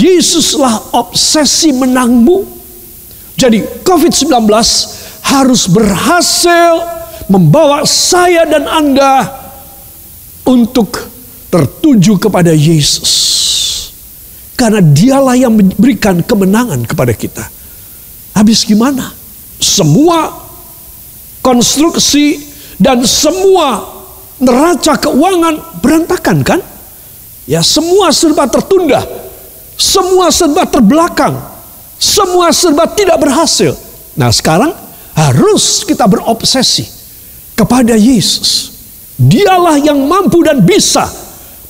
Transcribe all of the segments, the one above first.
Yesuslah obsesi menangmu. Jadi COVID-19 harus berhasil membawa saya dan Anda untuk tertuju kepada Yesus. Karena dialah yang memberikan kemenangan kepada kita. Habis gimana? Semua konstruksi dan semua neraca keuangan berantakan kan? Ya semua serba tertunda. Semua serba terbelakang. Semua serba tidak berhasil. Nah sekarang harus kita berobsesi kepada Yesus. Dialah yang mampu dan bisa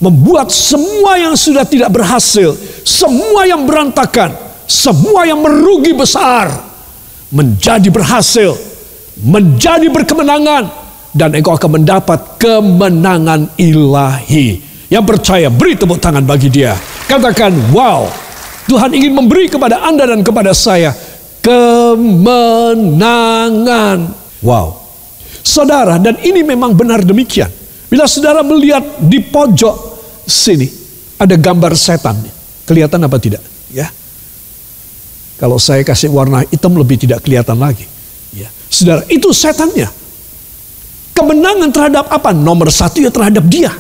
membuat semua yang sudah tidak berhasil, semua yang berantakan, semua yang merugi besar menjadi berhasil, menjadi berkemenangan dan engkau akan mendapat kemenangan ilahi. Yang percaya beri tepuk tangan bagi dia. Katakan, wow, Tuhan ingin memberi kepada Anda dan kepada saya kemenangan. Wow. Saudara, dan ini memang benar demikian. Bila saudara melihat di pojok sini ada gambar setan. Kelihatan apa tidak? Ya. Kalau saya kasih warna hitam lebih tidak kelihatan lagi. Ya. Saudara, itu setannya. Kemenangan terhadap apa? Nomor satu ya terhadap dia.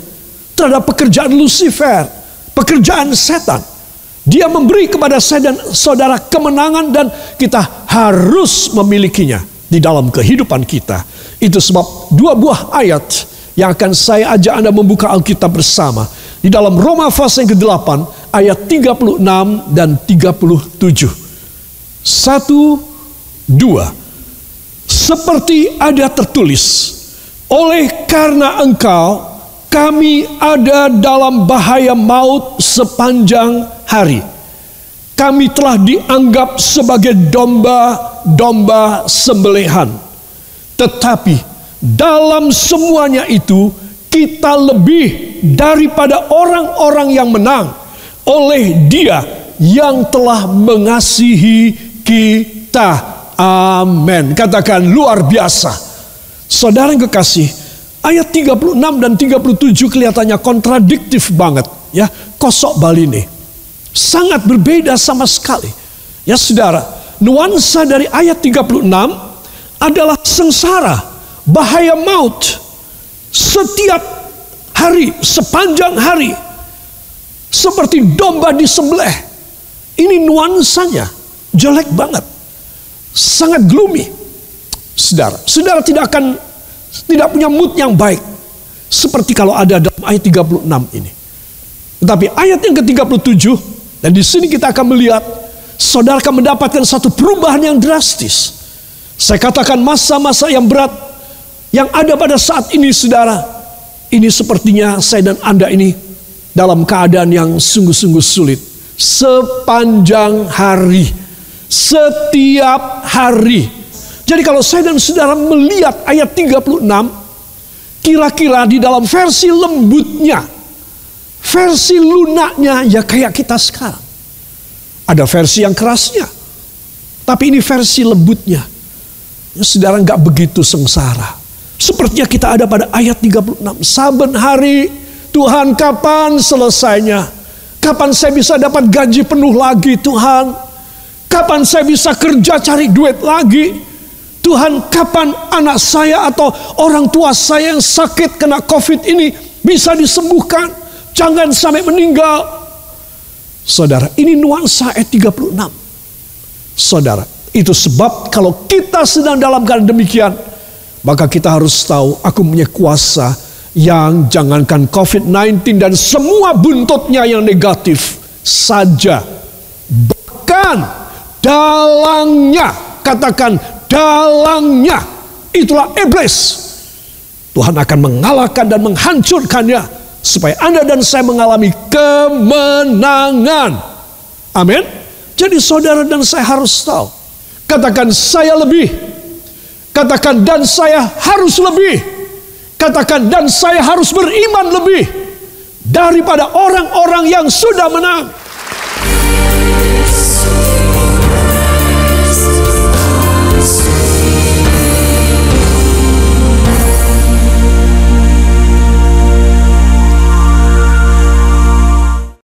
Terhadap pekerjaan Lucifer. Pekerjaan setan. Dia memberi kepada saya dan saudara kemenangan dan kita harus memilikinya di dalam kehidupan kita. Itu sebab dua buah ayat yang akan saya ajak Anda membuka Alkitab bersama. Di dalam Roma pasal yang ke-8 ayat 36 dan 37. Satu, dua. Seperti ada tertulis, oleh karena engkau kami ada dalam bahaya maut sepanjang hari. Kami telah dianggap sebagai domba-domba sembelihan. Tetapi dalam semuanya itu kita lebih daripada orang-orang yang menang oleh Dia yang telah mengasihi kita. Amin. Katakan luar biasa. Saudara yang kekasih, ayat 36 dan 37 kelihatannya kontradiktif banget. Ya, kosok bali nih. Sangat berbeda sama sekali. Ya saudara, nuansa dari ayat 36 adalah sengsara, bahaya maut. Setiap hari, sepanjang hari. Seperti domba disembelih. Ini nuansanya jelek banget. Sangat gloomy. Saudara, saudara tidak akan tidak punya mood yang baik. Seperti kalau ada dalam ayat 36 ini. Tetapi ayat yang ke-37 dan di sini kita akan melihat saudara akan mendapatkan satu perubahan yang drastis. Saya katakan masa-masa yang berat yang ada pada saat ini saudara. Ini sepertinya saya dan Anda ini dalam keadaan yang sungguh-sungguh sulit. Sepanjang hari. Setiap hari. Jadi kalau saya dan saudara melihat ayat 36. Kira-kira di dalam versi lembutnya Versi lunaknya ya kayak kita sekarang. Ada versi yang kerasnya. Tapi ini versi lembutnya. Ya, saudara nggak begitu sengsara. Sepertinya kita ada pada ayat 36. Saben hari Tuhan kapan selesainya? Kapan saya bisa dapat gaji penuh lagi Tuhan? Kapan saya bisa kerja cari duit lagi? Tuhan kapan anak saya atau orang tua saya yang sakit kena covid ini bisa disembuhkan? Jangan sampai meninggal. Saudara, ini nuansa ayat 36. Saudara, itu sebab kalau kita sedang dalam keadaan demikian, maka kita harus tahu aku punya kuasa yang jangankan COVID-19 dan semua buntutnya yang negatif saja. Bahkan dalangnya, katakan dalangnya, itulah iblis. Tuhan akan mengalahkan dan menghancurkannya supaya Anda dan saya mengalami kemenangan. Amin. Jadi saudara dan saya harus tahu. Katakan saya lebih. Katakan dan saya harus lebih. Katakan dan saya harus beriman lebih daripada orang-orang yang sudah menang.